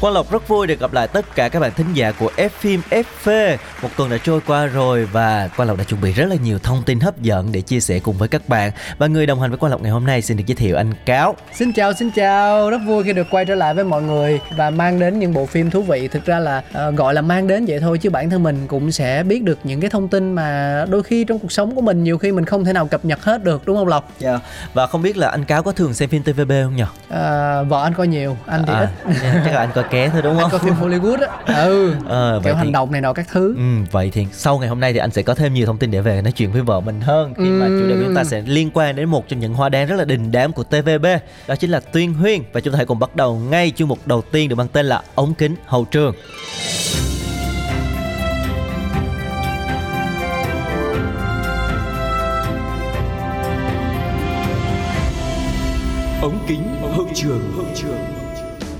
Quang Lộc rất vui được gặp lại tất cả các bạn thính giả của F phim FV. Một tuần đã trôi qua rồi và Quang Lộc đã chuẩn bị rất là nhiều thông tin hấp dẫn để chia sẻ cùng với các bạn. Và người đồng hành với Quang Lộc ngày hôm nay xin được giới thiệu anh Cáo. Xin chào, xin chào. Rất vui khi được quay trở lại với mọi người và mang đến những bộ phim thú vị. Thực ra là ờ, gọi là mang đến vậy thôi chứ bản thân mình cũng sẽ biết được những cái thông tin mà đôi khi trong cuộc sống của mình nhiều khi mình không thể nào cập nhật hết được đúng không Lộc? Dạ. Và không biết là anh Cáo có thường xem phim TVB không nhỉ? À, vợ anh coi nhiều, anh thì À, ít. chắc là anh coi ké thôi đúng Anh không? coi phim Hollywood á. Ừ. Vậy Kiểu thì- hành động này nọ các thứ. Ừ, vậy thì sau ngày hôm nay thì anh sẽ có thêm nhiều thông tin để về nói chuyện với vợ mình hơn khi mà chủ đề của chúng ta sẽ liên quan đến một trong những hoa đán rất là đình đám của TVB đó chính là Tuyên Huyên. Và chúng ta hãy cùng bắt đầu ngay chuyên mục đầu tiên được mang tên là ống kính hậu trường. Ống kính hậu trường hậu trường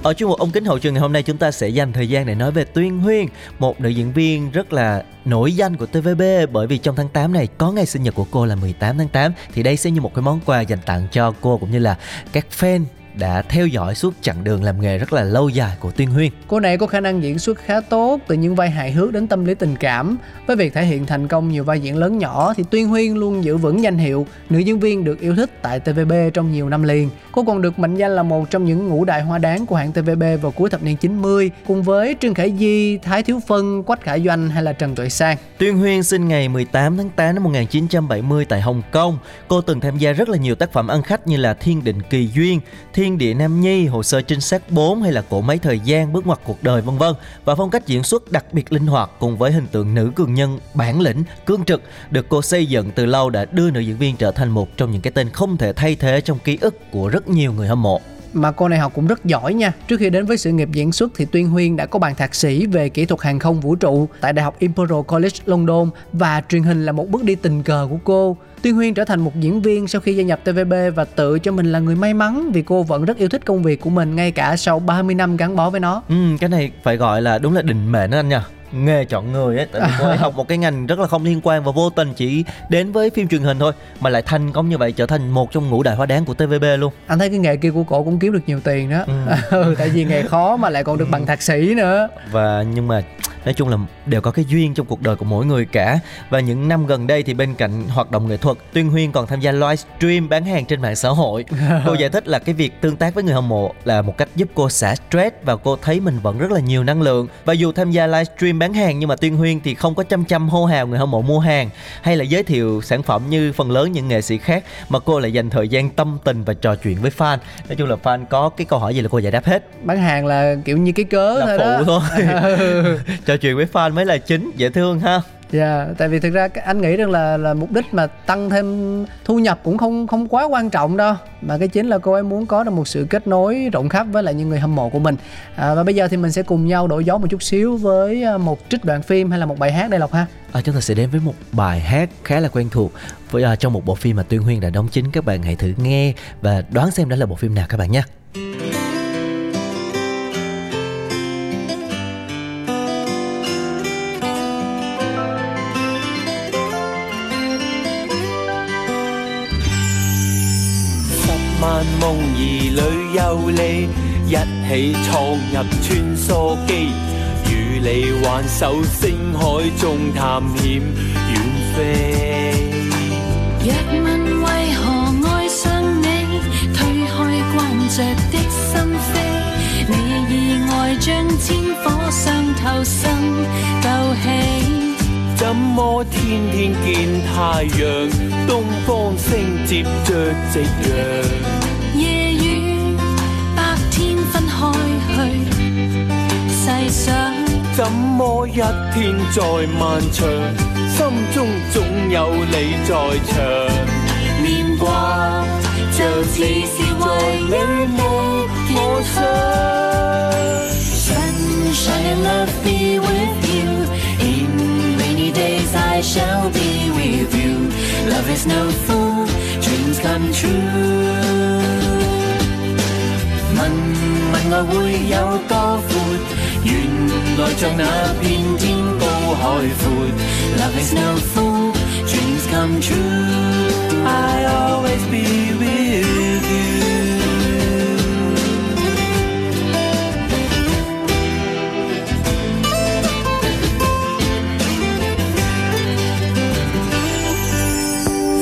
ở chuyên mục ống kính hậu trường ngày hôm nay chúng ta sẽ dành thời gian để nói về Tuyên Huyên, một nữ diễn viên rất là nổi danh của TVB bởi vì trong tháng 8 này có ngày sinh nhật của cô là 18 tháng 8 thì đây sẽ như một cái món quà dành tặng cho cô cũng như là các fan đã theo dõi suốt chặng đường làm nghề rất là lâu dài của Tuyên Huyên. Cô này có khả năng diễn xuất khá tốt từ những vai hài hước đến tâm lý tình cảm. Với việc thể hiện thành công nhiều vai diễn lớn nhỏ thì Tuyên Huyên luôn giữ vững danh hiệu nữ diễn viên được yêu thích tại TVB trong nhiều năm liền. Cô còn được mệnh danh là một trong những ngũ đại hoa đáng của hãng TVB vào cuối thập niên 90 cùng với Trương Khải Di, Thái Thiếu Phân, Quách Khả Doanh hay là Trần Tuệ Sang. Tuyên Huyên sinh ngày 18 tháng 8 năm 1970 tại Hồng Kông. Cô từng tham gia rất là nhiều tác phẩm ăn khách như là Thiên Định Kỳ Duyên, Thiên Địa Nam Nhi, Hồ sơ trinh sát 4 hay là Cổ máy thời gian, Bước ngoặt cuộc đời vân vân. Và phong cách diễn xuất đặc biệt linh hoạt cùng với hình tượng nữ cường nhân bản lĩnh, cương trực được cô xây dựng từ lâu đã đưa nữ diễn viên trở thành một trong những cái tên không thể thay thế trong ký ức của rất nhiều người hâm mộ. Mà cô này học cũng rất giỏi nha. Trước khi đến với sự nghiệp diễn xuất thì Tuyên Huyên đã có bằng thạc sĩ về kỹ thuật hàng không vũ trụ tại Đại học Imperial College London và truyền hình là một bước đi tình cờ của cô. Tuyên Huyên trở thành một diễn viên sau khi gia nhập TVB và tự cho mình là người may mắn vì cô vẫn rất yêu thích công việc của mình ngay cả sau 30 năm gắn bó với nó. Ừ, cái này phải gọi là đúng là định mệnh đó anh nha nghề chọn người ấy tại vì cô ấy học một cái ngành rất là không liên quan và vô tình chỉ đến với phim truyền hình thôi mà lại thành công như vậy trở thành một trong ngũ đại hoa đáng của TVB luôn Anh thấy cái nghề kia của cổ cũng kiếm được nhiều tiền đó. Ừ. Ừ. tại vì nghề khó mà lại còn được bằng thạc sĩ nữa. và nhưng mà nói chung là đều có cái duyên trong cuộc đời của mỗi người cả và những năm gần đây thì bên cạnh hoạt động nghệ thuật Tuyên Huyên còn tham gia livestream bán hàng trên mạng xã hội cô giải thích là cái việc tương tác với người hâm mộ là một cách giúp cô xả stress và cô thấy mình vẫn rất là nhiều năng lượng và dù tham gia livestream bán hàng nhưng mà Tuyên Huyên thì không có chăm chăm hô hào người hâm mộ mua hàng hay là giới thiệu sản phẩm như phần lớn những nghệ sĩ khác mà cô lại dành thời gian tâm tình và trò chuyện với fan. Nói chung là fan có cái câu hỏi gì là cô giải đáp hết. Bán hàng là kiểu như cái cớ là thôi phụ đó. thôi. Trò chuyện với fan mới là chính dễ thương ha Dạ, tại vì thực ra anh nghĩ rằng là là mục đích mà tăng thêm thu nhập cũng không không quá quan trọng đâu, mà cái chính là cô ấy muốn có được một sự kết nối rộng khắp với lại những người hâm mộ của mình. À, và bây giờ thì mình sẽ cùng nhau đổi gió một chút xíu với à, một trích đoạn phim hay là một bài hát đây Lộc ha. À, chúng ta sẽ đến với một bài hát khá là quen thuộc với uh, trong một bộ phim mà Tuyên Huyên đã đóng chính các bạn hãy thử nghe và đoán xem đó là bộ phim nào các bạn nhé. 一起闖入穿梭機，與你挽手星海中探險遠飛。若問為何愛上你，推開關着的心扉，你意外將千火上頭生鬥氣。怎麼天天見太陽，東方星接着夕陽？太想。怎麼一天再漫長，心中總有你在場。念掛像似是為你沒我想。Sunshine and love be with you. In rainy days I shall be with you. Love is no fool, dreams come true. 問問我會有多闊？原来像那片天高海阔。Love is no fool, dreams come true. I always be with you.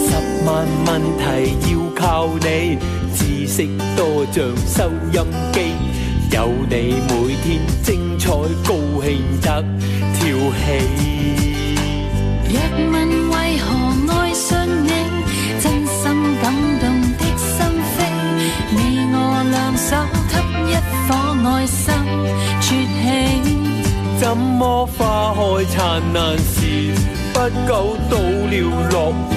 十万问题要靠你，知识多像收音机，有你每天精彩高兴 得跳起。若問為何愛上你，真心感動的心扉，你我兩手給一顆愛心啜起。怎麼花開燦爛時，不久到了落葉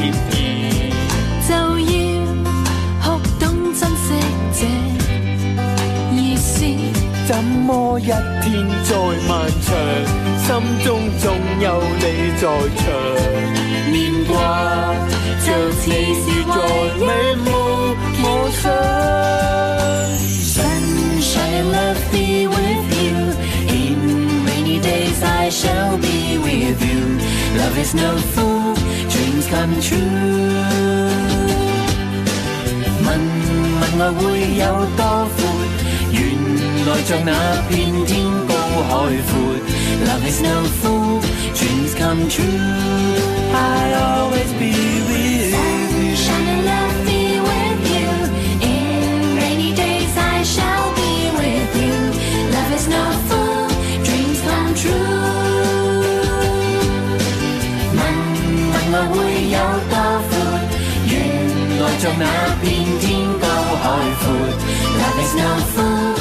怎么一天再漫长，心中总有你在场，念挂就似是在美梦我想。 Sunshine and love be with you. In rainy days I shall be with you. Love is no fool, dreams come true。问问爱会有多阔？原 来像那片天高海阔。Love is no fool, dreams come true. I always be with you. Sunshine and love be with you. In rainy days I shall be with you. Love is no fool, dreams come true. 问问爱会有多阔？原来像那片天高海阔。Love is no fool,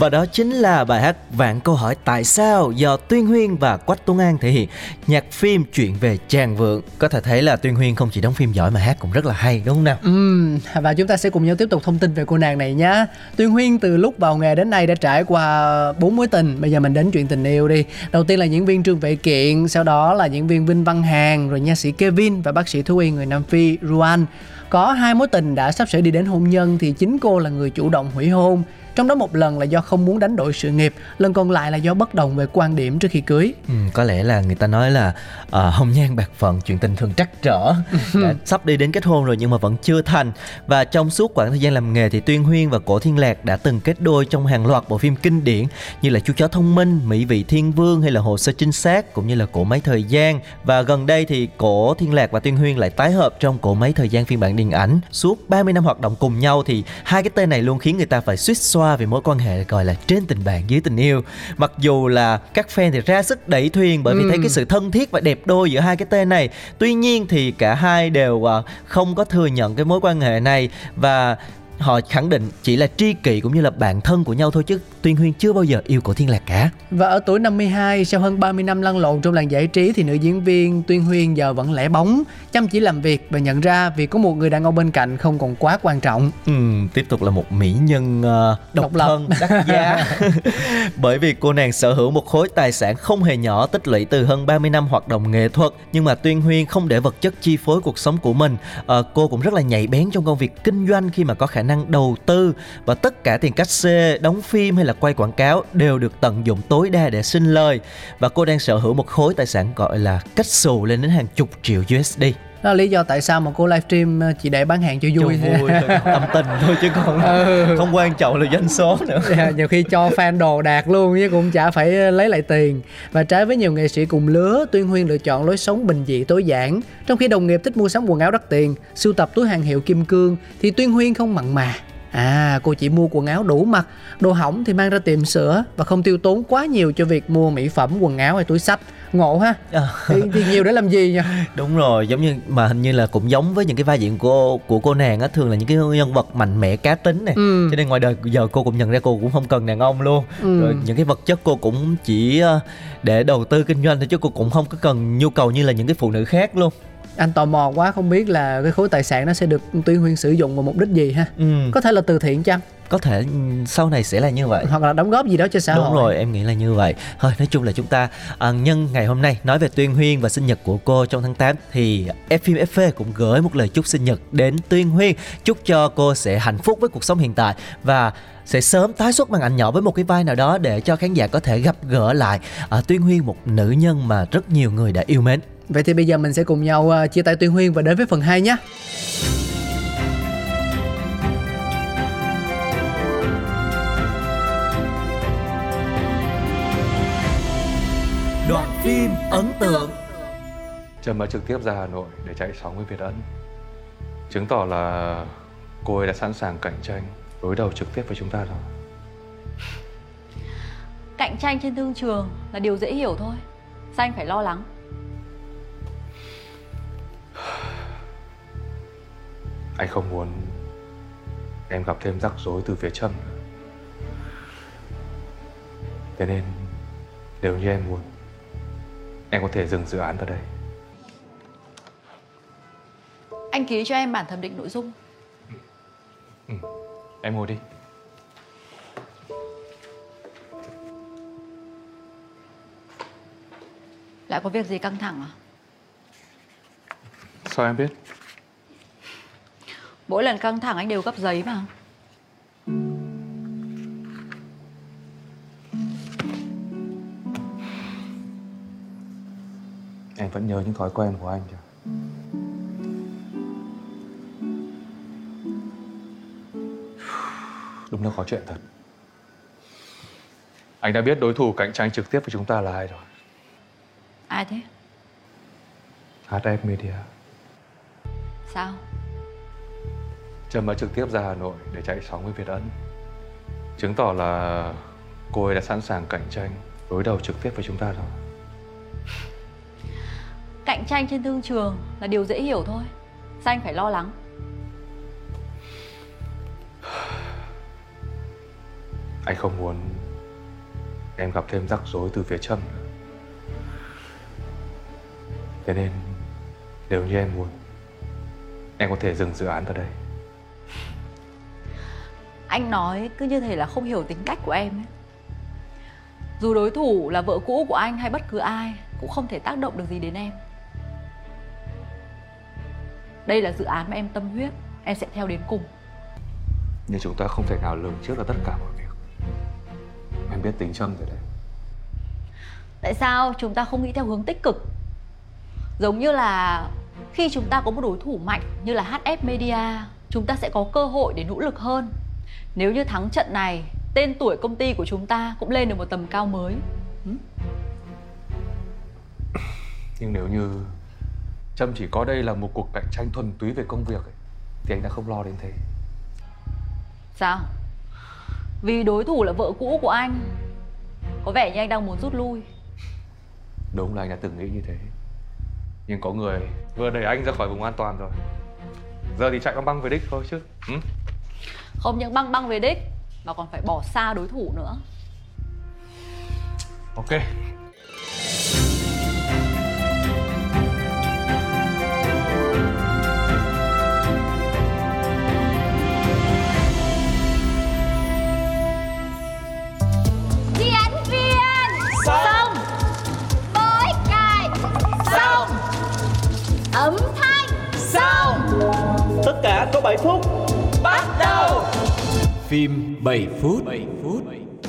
Và đó chính là bài hát Vạn câu hỏi tại sao do Tuyên Huyên và Quách Tuấn An thể hiện nhạc phim chuyện về chàng vượng. Có thể thấy là Tuyên Huyên không chỉ đóng phim giỏi mà hát cũng rất là hay đúng không nào? Ừ, và chúng ta sẽ cùng nhau tiếp tục thông tin về cô nàng này nhé. Tuyên Huyên từ lúc vào nghề đến nay đã trải qua bốn mối tình. Bây giờ mình đến chuyện tình yêu đi. Đầu tiên là diễn viên Trương Vệ Kiện, sau đó là diễn viên Vinh Văn Hàng, rồi nha sĩ Kevin và bác sĩ thú y người Nam Phi Ruan. Có hai mối tình đã sắp sửa đi đến hôn nhân thì chính cô là người chủ động hủy hôn. Trong đó một lần là do không muốn đánh đổi sự nghiệp, lần còn lại là do bất đồng về quan điểm trước khi cưới. Ừ, có lẽ là người ta nói là uh, hồng nhan bạc phận chuyện tình thường trắc trở đã sắp đi đến kết hôn rồi nhưng mà vẫn chưa thành và trong suốt quãng thời gian làm nghề thì tuyên huyên và cổ thiên lạc đã từng kết đôi trong hàng loạt bộ phim kinh điển như là chú chó thông minh mỹ vị thiên vương hay là hồ sơ trinh sát cũng như là cổ máy thời gian và gần đây thì cổ thiên lạc và tuyên huyên lại tái hợp trong cổ máy thời gian phiên bản điện ảnh suốt 30 năm hoạt động cùng nhau thì hai cái tên này luôn khiến người ta phải suýt xoa về mối quan hệ gọi là trên tình bạn dưới tình yêu mặc dù là các fan thì ra sức đẩy thuyền bởi vì Ừ. thấy cái sự thân thiết và đẹp đôi giữa hai cái tên này tuy nhiên thì cả hai đều à, không có thừa nhận cái mối quan hệ này và họ khẳng định chỉ là tri kỷ cũng như là bạn thân của nhau thôi chứ tuyên huyên chưa bao giờ yêu cổ thiên lạc cả Và ở tuổi 52, sau hơn 30 năm lăn lộn trong làng giải trí thì nữ diễn viên Tuyên Huyên giờ vẫn lẻ bóng, chăm chỉ làm việc và nhận ra việc có một người đàn ông bên cạnh không còn quá quan trọng. Ừ, tiếp tục là một mỹ nhân ờ, độc, Độc lập. thân đắt giá bởi vì cô nàng sở hữu một khối tài sản không hề nhỏ tích lũy từ hơn 30 năm hoạt động nghệ thuật nhưng mà tuyên huyên không để vật chất chi phối cuộc sống của mình Ờ, cô cũng rất là nhạy bén trong công việc kinh doanh khi mà có khả năng đầu tư và tất cả tiền cắt xê, đóng phim hay là quay quảng cáo đều được tận dụng tối đa để sinh lời. Và cô đang sở hữu một khối tài sản gọi là cách xù lên đến hàng chục triệu USD đó là lý do tại sao mà cô livestream ờ, chỉ để bán hàng cho vui. Cho vui tâm tình thôi chứ còn Ừ. không quan trọng là doanh số nữa. Dạ, nhiều khi cho fan đồ đạc luôn chứ cũng chả phải lấy lại tiền. Và trái với nhiều nghệ sĩ cùng lứa tuyên huyên lựa chọn lối sống bình dị tối giản. Trong khi đồng nghiệp thích mua sắm quần áo đắt tiền sưu tập túi hàng hiệu kim cương thì tuyên huyên không mặn mà. À, cô chỉ mua quần áo đủ mặc, đồ hỏng thì mang ra tiệm sửa và không tiêu tốn quá nhiều cho việc mua mỹ phẩm, quần áo hay túi sách. Ngộ ha. À. Thì, thì nhiều để làm gì nhỉ? đúng rồi giống như mà hình như là cũng giống với những cái vai diễn của của cô nàng á thường là những cái nhân vật mạnh mẽ cá tính này Ừ. cho nên ngoài đời giờ cô cũng nhận ra cô cũng không cần đàn ông luôn Ừ. rồi những cái vật chất cô cũng chỉ ờ, để đầu tư kinh doanh thôi chứ cô cũng không có cần nhu cầu như là những cái phụ nữ khác luôn Anh tò mò quá không biết là cái khối tài sản nó sẽ được tuyên huyên sử dụng vào mục đích gì ha. ừ. Có thể là từ thiện chăng? có thể ừ, sau này sẽ là như vậy Hoặc là đóng góp gì đó cho xã hội. Đúng rồi, em nghĩ là như vậy. Thôi, nói chung là chúng ta à, nhân ngày hôm nay nói về Tuyên Huyên và sinh nhật của cô trong tháng 8 thì F phim FV cũng gửi một lời chúc sinh nhật đến Tuyên Huyên, chúc cho cô sẽ hạnh phúc với cuộc sống hiện tại và sẽ sớm tái xuất màn ảnh nhỏ với một cái vai nào đó để cho khán giả có thể gặp gỡ lại à, Tuyên Huyên một nữ nhân mà rất nhiều người đã yêu mến. Vậy thì bây giờ mình sẽ cùng nhau ờ, chia tay Tuyên Huyên và đến với phần 2 nhé. Đoạn phim ấn tượng. Trâm đã trực tiếp ra Hà Nội để chạy sóng với Việt Ân Chứng tỏ là cô ấy đã sẵn sàng cạnh tranh đối đầu trực tiếp với chúng ta rồi. Cạnh tranh trên thương trường là điều dễ hiểu thôi. Sao anh phải lo lắng Anh không muốn em gặp thêm rắc rối từ phía Trâm Thế nên nếu như em muốn Em có thể dừng dự án tại đây. Anh ký cho em bản thẩm định nội dung. Em ngồi đi. Lại có việc gì căng thẳng à? Sao em biết? Mỗi lần căng thẳng anh đều gấp giấy mà. Em vẫn nhớ những thói quen của anh chứ Đúng là khó chuyện thật. Anh đã biết đối thủ cạnh tranh trực tiếp với chúng ta là ai rồi. Ai thế? HF Media. Sao Trâm đã trực tiếp ra Hà Nội để chạy sóng với Việt Ân Chứng tỏ là cô ấy đã sẵn sàng cạnh tranh đối đầu trực tiếp với chúng ta rồi. Cạnh tranh trên thương trường là điều dễ hiểu thôi. Sao anh phải lo lắng? Anh không muốn em gặp thêm rắc rối từ phía Trâm nữa. Thế nên nếu như em muốn Em có thể dừng dự án tại đây Anh nói cứ như thể là không hiểu tính cách của em ấy. Dù đối thủ là vợ cũ của anh hay bất cứ ai Cũng không thể tác động được gì đến em. Đây là dự án mà em tâm huyết Em sẽ theo đến cùng. Nhưng chúng ta không thể nào lường trước được tất cả mọi việc. Em biết tính Trâm rồi đấy. Tại sao chúng ta không nghĩ theo hướng tích cực? Giống như là khi chúng ta có một đối thủ mạnh như là HF Media Chúng ta sẽ có cơ hội để nỗ lực hơn Nếu như thắng trận này Tên tuổi công ty của chúng ta cũng lên được một tầm cao mới. Nhưng nếu như Trâm chỉ có đây là một cuộc cạnh tranh thuần túy về công việc ấy, Thì anh đã không lo đến thế. Sao? Vì đối thủ là vợ cũ của anh. Có vẻ như anh đang muốn rút lui. Đúng là anh đã từng nghĩ như thế. Nhưng có người vừa đẩy anh ra khỏi vùng an toàn rồi. Giờ thì chạy băng băng về đích thôi chứ ừ? Không những băng băng về đích Mà còn phải bỏ xa đối thủ nữa. Ok. Diễn Phim 7 phút 7 phút.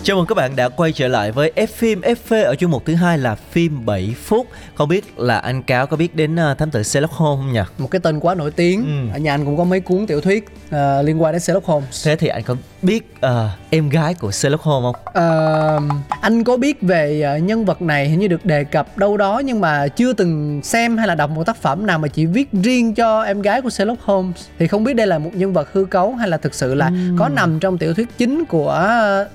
Chào mừng các bạn đã quay trở lại với F phim FV ở chuyên mục thứ hai là phim 7 phút. Không biết là anh Cáo có biết đến uh, thám tử Sherlock Holmes không nhỉ? một cái tên quá nổi tiếng Ừ. ở nhà anh cũng có mấy cuốn tiểu thuyết ờ, liên quan đến Sherlock Holmes Thế thì anh có biết uh, em gái của Sherlock Holmes không? Ờ, anh có biết về ờ, nhân vật này hình như được đề cập đâu đó nhưng mà chưa từng xem hay là đọc một tác phẩm nào mà chỉ viết riêng cho em gái của Sherlock Holmes thì không biết đây là một nhân vật hư cấu hay là thực sự là có nằm trong tiểu thuyết chính của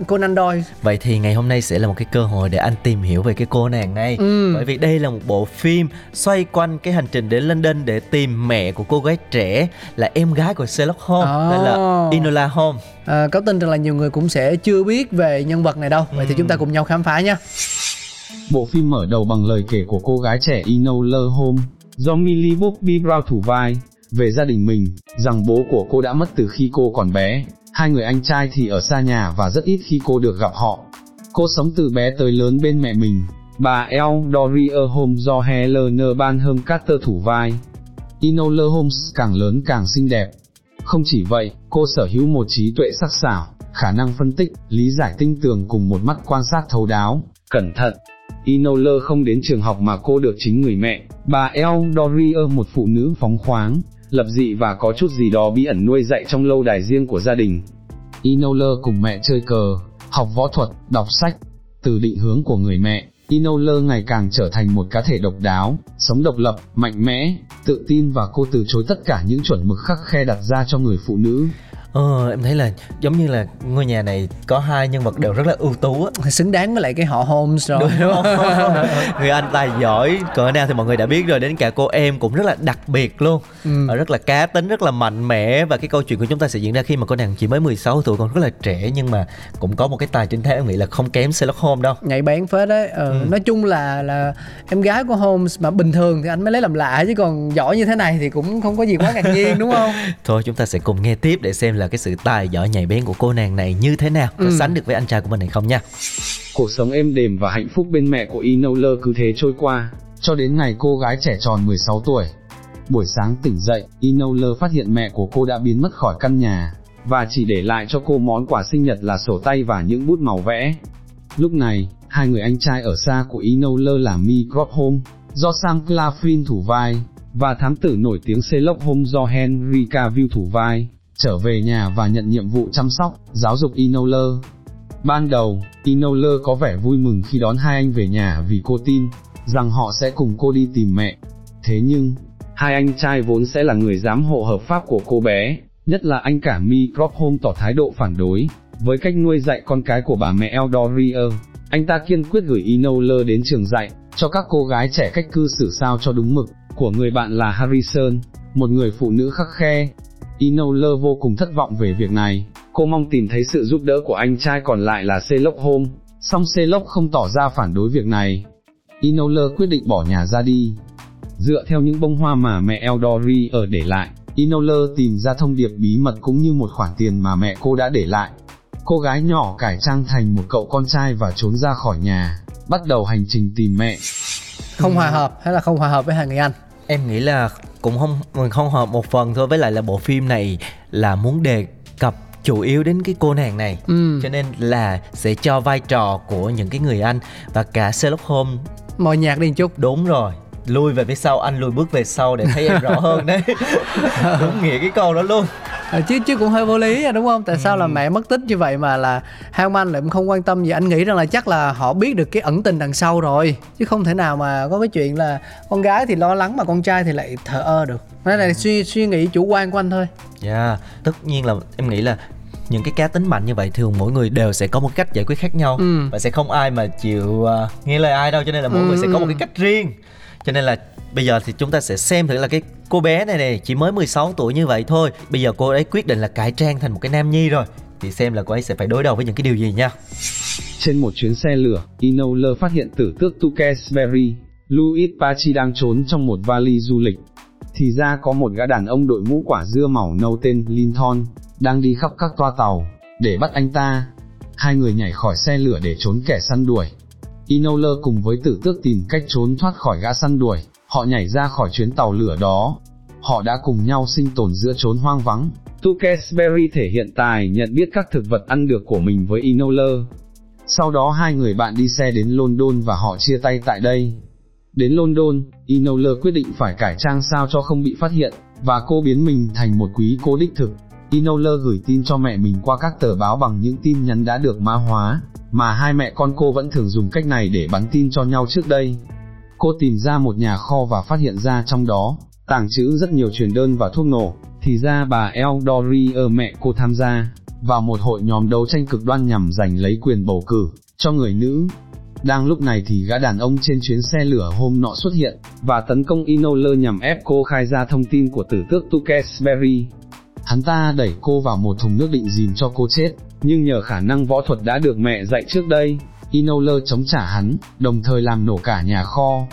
Conan Doyle Vậy thì ngày hôm nay sẽ là một cái cơ hội để anh tìm hiểu về cái cô nàng này. Ừ. Bởi vì đây là một bộ phim xoay quanh cái hành trình đến London để tìm mẹ của cô gái trẻ là em gái của Sherlock Holmes, đây là Enola Holmes. à, có tin rằng là nhiều người cũng sẽ chưa biết về nhân vật này đâu vậy thì chúng ta cùng nhau khám phá nhé Bộ phim mở đầu bằng lời kể của cô gái trẻ Enola Holmes, do Millie Bobby Brown thủ vai, về gia đình mình, rằng bố của cô đã mất từ khi cô còn bé, hai người anh trai thì ở xa nhà và rất ít khi cô được gặp họ. Cô sống từ bé tới lớn bên mẹ mình, bà El Doria Holmes do Helena Banham Carter thủ vai. Inola Holmes càng lớn càng xinh đẹp. Không chỉ vậy, cô sở hữu một trí tuệ sắc sảo, khả năng phân tích, lý giải tinh tường cùng một mắt quan sát thấu đáo, cẩn thận. Inola không đến trường học mà cô được chính người mẹ, bà El Doria một phụ nữ phóng khoáng, lập dị và có chút gì đó bí ẩn nuôi dạy trong lâu đài riêng của gia đình. Inoler cùng mẹ chơi cờ, học võ thuật, đọc sách. Từ định hướng của người mẹ, Inoler ngày càng trở thành một cá thể độc đáo, sống độc lập, mạnh mẽ, tự tin và cô từ chối tất cả những chuẩn mực khắc khe đặt ra cho người phụ nữ. Ờ, em thấy là giống như là ngôi nhà này có hai nhân vật đều rất là ưu tú á. xứng đáng với lại cái họ Holmes rồi Đúng không? người anh tài giỏi cỡ nào thì mọi người đã biết rồi đến cả cô em cũng rất là đặc biệt luôn Ừ. Ờ, rất là cá tính rất là mạnh mẽ và cái câu chuyện của chúng ta sẽ diễn ra khi mà cô nàng chỉ mới 16 tuổi còn rất là trẻ nhưng mà cũng có một cái tài trinh thám em nghĩ là không kém Sherlock Holmes đâu nhạy bén phết đấy ờ, Ừ. nói chung là là em gái của Holmes mà bình thường thì anh mới lấy làm lạ chứ còn giỏi như thế này thì cũng không có gì quá ngạc nhiên đúng không thôi chúng ta sẽ cùng nghe tiếp để xem là cái sự tài giỏi nhạy bén của cô nàng này như thế nào có Ừ. sánh được với anh trai của mình hay không nha Cuộc sống êm đềm và hạnh phúc bên mẹ của Enola cứ thế trôi qua, cho đến ngày cô gái trẻ tròn 16 tuổi. Buổi sáng tỉnh dậy, Enola phát hiện mẹ của cô đã biến mất khỏi căn nhà, và chỉ để lại cho cô món quà sinh nhật là sổ tay và những bút màu vẽ. Lúc này, hai người anh trai ở xa của Enola là Mycroft Holmes, do Sam Claflin thủ vai, và thám tử nổi tiếng Sherlock Holmes do Henry Cavill thủ vai, trở về nhà và nhận nhiệm vụ chăm sóc, giáo dục Inoler. Ban đầu, Inoler có vẻ vui mừng khi đón hai anh về nhà vì cô tin rằng họ sẽ cùng cô đi tìm mẹ. Thế nhưng, hai anh trai vốn sẽ là người giám hộ hợp pháp của cô bé, nhất là anh cả Mi Holmes tỏ thái độ phản đối, với cách nuôi dạy con cái của bà mẹ Eldoria. Anh ta kiên quyết gửi Inoler đến trường dạy, cho các cô gái trẻ cách cư xử sao cho đúng mực, của người bạn là Harrison, một người phụ nữ khắc khe. Enola vô cùng thất vọng về việc này, cô mong tìm thấy sự giúp đỡ của anh trai còn lại là Sherlock Holmes, song Sherlock không tỏ ra phản đối việc này. Enola quyết định bỏ nhà ra đi. Dựa theo những bông hoa mà mẹ Eldori ở để lại, Enola tìm ra thông điệp bí mật cũng như một khoản tiền mà mẹ cô đã để lại. Cô gái nhỏ cải trang thành một cậu con trai và trốn ra khỏi nhà, bắt đầu hành trình tìm mẹ. không hòa hợp hay là không hòa hợp với hai người anh em nghĩ là cũng không không hợp một phần thôi. Với lại là bộ phim này là muốn đề cập chủ yếu đến cái cô nàng này. Ừ. cho nên là sẽ cho vai trò của những cái người anh và cả Sherlock Holmes. Mồi nhạc đi một chút. Đúng rồi lui về phía sau anh lùi bước về sau để thấy em rõ hơn đấy. Đúng nghĩa cái câu đó luôn. Ờ, chứ chứ cũng hơi vô lý à, đúng không? Tại sao là mẹ mất tích như vậy mà là Hao Man lại cũng không quan tâm gì? Anh nghĩ rằng là chắc là họ biết được cái ẩn tình đằng sau rồi chứ không thể nào mà có cái chuyện là con gái thì lo lắng mà con trai thì lại thờ ơ được. Cái này là suy suy nghĩ chủ quan của anh thôi. Dạ tất nhiên là em nghĩ là những cái cá tính mạnh như vậy thường mỗi người đều sẽ có một cách giải quyết khác nhau Ừ. và sẽ không ai mà chịu uh, nghe lời ai đâu cho nên là mỗi người sẽ có một cái cách riêng cho nên là bây giờ thì chúng ta sẽ xem thử là cái cô bé này này chỉ mới 16 tuổi như vậy thôi bây giờ cô ấy quyết định là cải trang thành một cái nam nhi rồi thì xem là cô ấy sẽ phải đối đầu với những cái điều gì nha Trên một chuyến xe lửa, Enola phát hiện tử tước Tukesberry, Louis Pachi đang trốn trong một vali du lịch. Thì ra có một gã đàn ông đội mũ quả dưa màu nâu tên Linton, đang đi khắp các toa tàu, để bắt anh ta. Hai người nhảy khỏi xe lửa để trốn kẻ săn đuổi. Enola cùng với tử tước tìm cách trốn thoát khỏi gã săn đuổi, họ nhảy ra khỏi chuyến tàu lửa đó. Họ đã cùng nhau sinh tồn giữa chốn hoang vắng. Tukesberry thể hiện tài nhận biết các thực vật ăn được của mình với Enola. Sau đó hai người bạn đi xe đến London và họ chia tay tại đây. Đến London, Enola quyết định phải cải trang sao cho không bị phát hiện, và cô biến mình thành một quý cô đích thực. Inoler gửi tin cho mẹ mình qua các tờ báo bằng những tin nhắn đã được mã hóa, mà hai mẹ con cô vẫn thường dùng cách này để bắn tin cho nhau trước đây. Cô tìm ra một nhà kho và phát hiện ra trong đó, tàng trữ rất nhiều truyền đơn và thuốc nổ, thì ra bà Eldori ở mẹ cô tham gia, vào một hội nhóm đấu tranh cực đoan nhằm giành lấy quyền bầu cử, cho người nữ. Đang lúc này thì gã đàn ông trên chuyến xe lửa hôm nọ xuất hiện, và tấn công Inoler nhằm ép cô khai ra thông tin của tử tước Tukesberry. Hắn ta đẩy cô vào một thùng nước định dìm cho cô chết, nhưng nhờ khả năng võ thuật đã được mẹ dạy trước đây, Inoler chống trả hắn, đồng thời làm nổ cả nhà kho.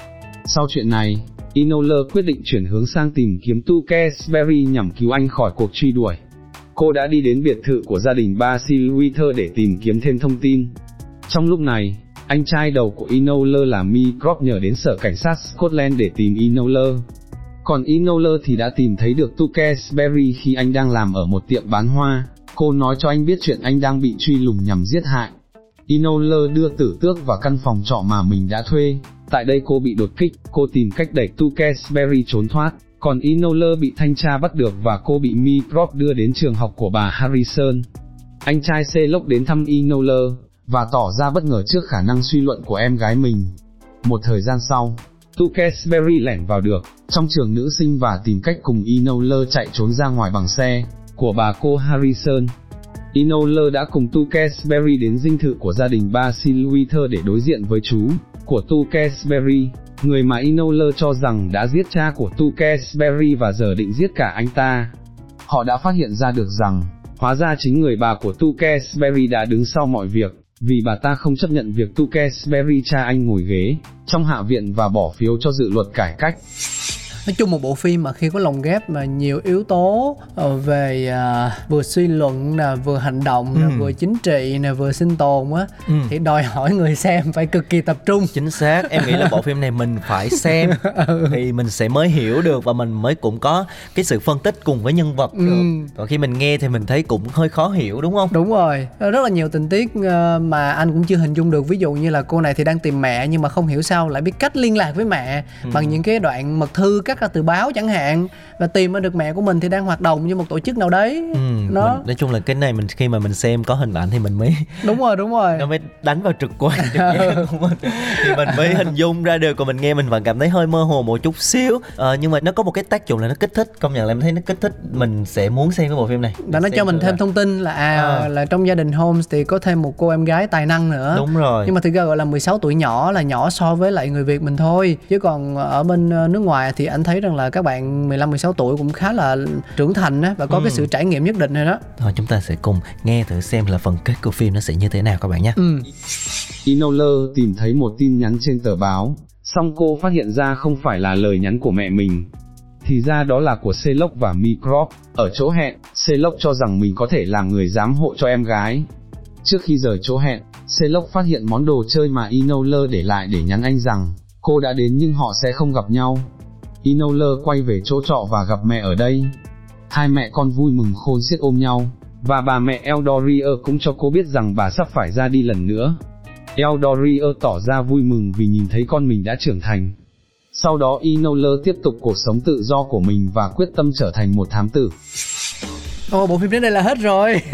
Sau chuyện này, Inoler quyết định chuyển hướng sang tìm kiếm Tukesbury nhằm cứu anh khỏi cuộc truy đuổi. Cô đã đi đến biệt thự của gia đình Basil Wither để tìm kiếm thêm thông tin. Trong lúc này, anh trai đầu của Inoler là Mi Microb nhờ đến sở cảnh sát Scotland để tìm Inoler, còn Inoler thì đã tìm thấy được Tukesbury khi anh đang làm ở một tiệm bán hoa, cô nói cho anh biết chuyện anh đang bị truy lùng nhằm giết hại. Inoler đưa tử tước vào căn phòng trọ mà mình đã thuê, tại đây cô bị đột kích, cô tìm cách đẩy Tukesbury trốn thoát, còn Inoler bị thanh tra bắt được và cô bị Microb đưa đến trường học của bà Harrison. Anh trai Celok đến thăm Inoler, và tỏ ra bất ngờ trước khả năng suy luận của em gái mình. Một thời gian sau, Tukesberry lẻn vào được, trong trường nữ sinh và tìm cách cùng Inola chạy trốn ra ngoài bằng xe, của bà cô Harrison. Inola đã cùng Tukesberry đến dinh thự của gia đình Basil Wither để đối diện với chú, của Tukesberry, người mà Inola cho rằng đã giết cha của Tukesberry và giờ định giết cả anh ta. Họ đã phát hiện ra được rằng, hóa ra chính người bà của Tukesberry đã đứng sau mọi việc, vì bà ta không chấp nhận việc Tukesbury cha anh ngồi ghế, trong hạ viện và bỏ phiếu cho dự luật cải cách nói chung một bộ phim mà khi có lồng ghép mà nhiều yếu tố ờ, về à, vừa suy luận nè vừa hành động nè Ừ. vừa chính trị nè vừa sinh tồn á Ừ. thì đòi hỏi người xem phải cực kỳ tập trung chính xác em nghĩ là bộ phim này mình phải xem thì mình sẽ mới hiểu được và mình mới cũng có cái sự phân tích cùng với nhân vật được Ừ. còn khi mình nghe thì mình thấy cũng hơi khó hiểu đúng không đúng rồi Ờ, rất là nhiều tình tiết ờ, mà anh cũng chưa hình dung được ví dụ như là cô này thì đang tìm mẹ nhưng mà không hiểu sao lại biết cách liên lạc với mẹ Ừ. bằng những cái đoạn mật thư cắt ra từ báo chẳng hạn và tìm ra được mẹ của mình thì đang hoạt động như một tổ chức nào đấy. Ừ, Nó- mình, nói chung là cái này mình khi mà mình xem có hình ảnh thì mình mới đúng rồi đúng rồi. Nó mới đánh vào trực quan trực giác của mình. Thì mình mới hình dung ra được còn mình nghe mình vẫn cảm thấy hơi mơ hồ một chút xíu. Ờ, nhưng mà nó có một cái tác dụng là nó kích thích công nhận là em thấy nó kích thích. Mình sẽ muốn xem cái bộ phim này. Đã nó cho mình thêm là- thông tin là à, À. là trong gia đình Holmes thì có thêm một cô em gái tài năng nữa. Đúng rồi. Nhưng mà thực ra gọi là 16 tuổi nhỏ là nhỏ so với lại người Việt mình thôi. Chứ còn ở bên ờ, nước ngoài thì anh thấy rằng là các bạn 15 16 tuổi cũng khá là trưởng thành á và có cái Ừ. sự trải nghiệm nhất định rồi đó. thôi chúng ta sẽ cùng nghe thử xem là phần kết của phim nó sẽ như thế nào các bạn nhé Ừ. Inola tìm thấy một tin nhắn trên tờ báo, song cô phát hiện ra không phải là lời nhắn của mẹ mình. Thì ra đó là của Sherlock và Microb, ở chỗ hẹn, Sherlock cho rằng mình có thể làm người giám hộ cho em gái. Trước khi rời chỗ hẹn, Sherlock phát hiện món đồ chơi mà Inola để lại để nhắn anh rằng, cô đã đến nhưng họ sẽ không gặp nhau. Inola quay về chỗ trọ và gặp mẹ ở đây. Hai mẹ con vui mừng khôn xiết ôm nhau, và bà mẹ Eldoria cũng cho cô biết rằng bà sắp phải ra đi lần nữa. Eldoria tỏ ra vui mừng vì nhìn thấy con mình đã trưởng thành. Sau đó Inola tiếp tục cuộc sống tự do của mình và quyết tâm trở thành một thám tử. Ồ bộ phim đến đây là hết rồi.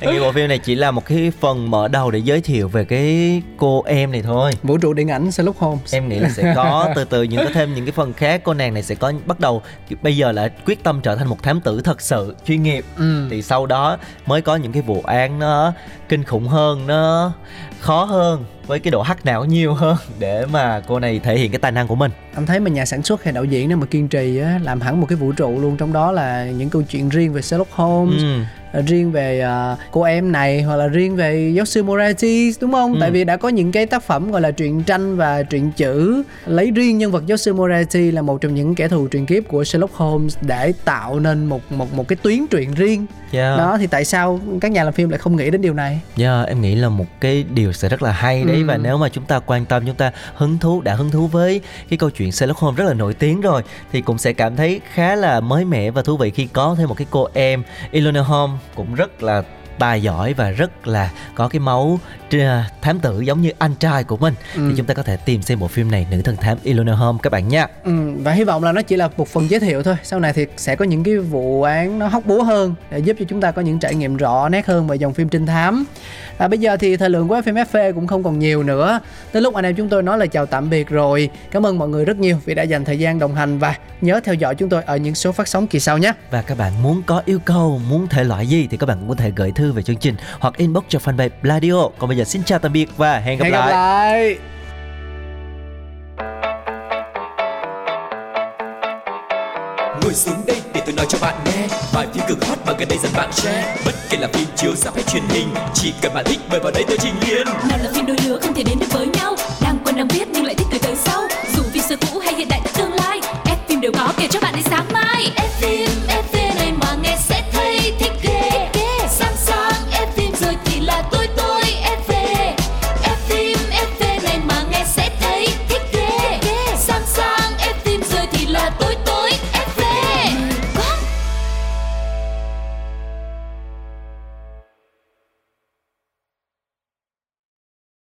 em nghĩ bộ phim này chỉ là một cái phần mở đầu để giới thiệu về cái cô em này thôi Vũ trụ điện ảnh Sherlock Holmes. em nghĩ là sẽ có từ từ những có thêm những cái phần khác cô nàng này sẽ có bắt đầu bây giờ là quyết tâm trở thành một thám tử thật sự chuyên nghiệp Ừ. thì sau đó mới có những cái vụ án nó kinh khủng hơn nó khó hơn với cái độ hắc não nhiều hơn để mà cô này thể hiện cái tài năng của mình Anh thấy mà nhà sản xuất hay đạo diễn nếu mà kiên trì á, làm hẳn một cái vũ trụ luôn trong đó là những câu chuyện riêng về Sherlock Holmes, ừ. Ờ, riêng về ờ, cô em này hoặc là riêng về giáo sư Moriarty đúng không? Ừ. Tại vì đã có những cái tác phẩm gọi là truyện tranh và truyện chữ lấy riêng nhân vật giáo sư Moriarty là một trong những kẻ thù truyền kiếp của Sherlock Holmes để tạo nên một một một cái tuyến truyện riêng. yeah. Đó thì tại sao các nhà làm phim lại không nghĩ đến điều này? Yeah, em nghĩ là một cái điều sẽ rất là hay đấy Ừ. và nếu mà chúng ta quan tâm chúng ta hứng thú đã hứng thú với cái câu chuyện Sherlock Holmes rất là nổi tiếng rồi thì cũng sẽ cảm thấy khá là mới mẻ và thú vị khi có thêm một cái cô em Eleanor Holmes cũng rất là tài giỏi và rất là có cái máu thám tử giống như anh trai của mình ừ. thì chúng ta có thể tìm xem bộ phim này nữ thần thám Ilona Holmes các bạn nha. Ừ, và hy vọng là nó chỉ là một phần giới thiệu thôi. Sau này thì sẽ có những cái vụ án nó hóc búa hơn để giúp cho chúng ta có những trải nghiệm rõ nét hơn về dòng phim trinh thám. À, bây giờ thì thời lượng của phim FV cũng không còn nhiều nữa. Tới lúc anh em chúng tôi nói là chào tạm biệt rồi. Cảm ơn mọi người rất nhiều vì đã dành thời gian đồng hành và nhớ theo dõi chúng tôi ở những số phát sóng kỳ sau nhé. Và các bạn muốn có yêu cầu, muốn thể loại gì thì các bạn cũng có thể gửi thư về chương trình hoặc inbox cho fanpage Bladio. Còn bây giờ xin chào tạm biệt và hẹn gặp Hẹn lại. gặp lại. Ngồi xuống đây để tôi nói cho bạn nghe. Vài phim cực hot mà gần đây dần bạn share. Bất kể là phim chiếu rạp hay truyền hình Chỉ cần bạn thích mời vào đây tôi trình liền nào là phim đôi lứa không thể đến được với nhau. Đang quen đang biết nhưng lại thích cười tới sau. Dù vì xưa cũ hay hiện đại tương lai F phim đều có kể cho bạn đến sáng mai. F phim F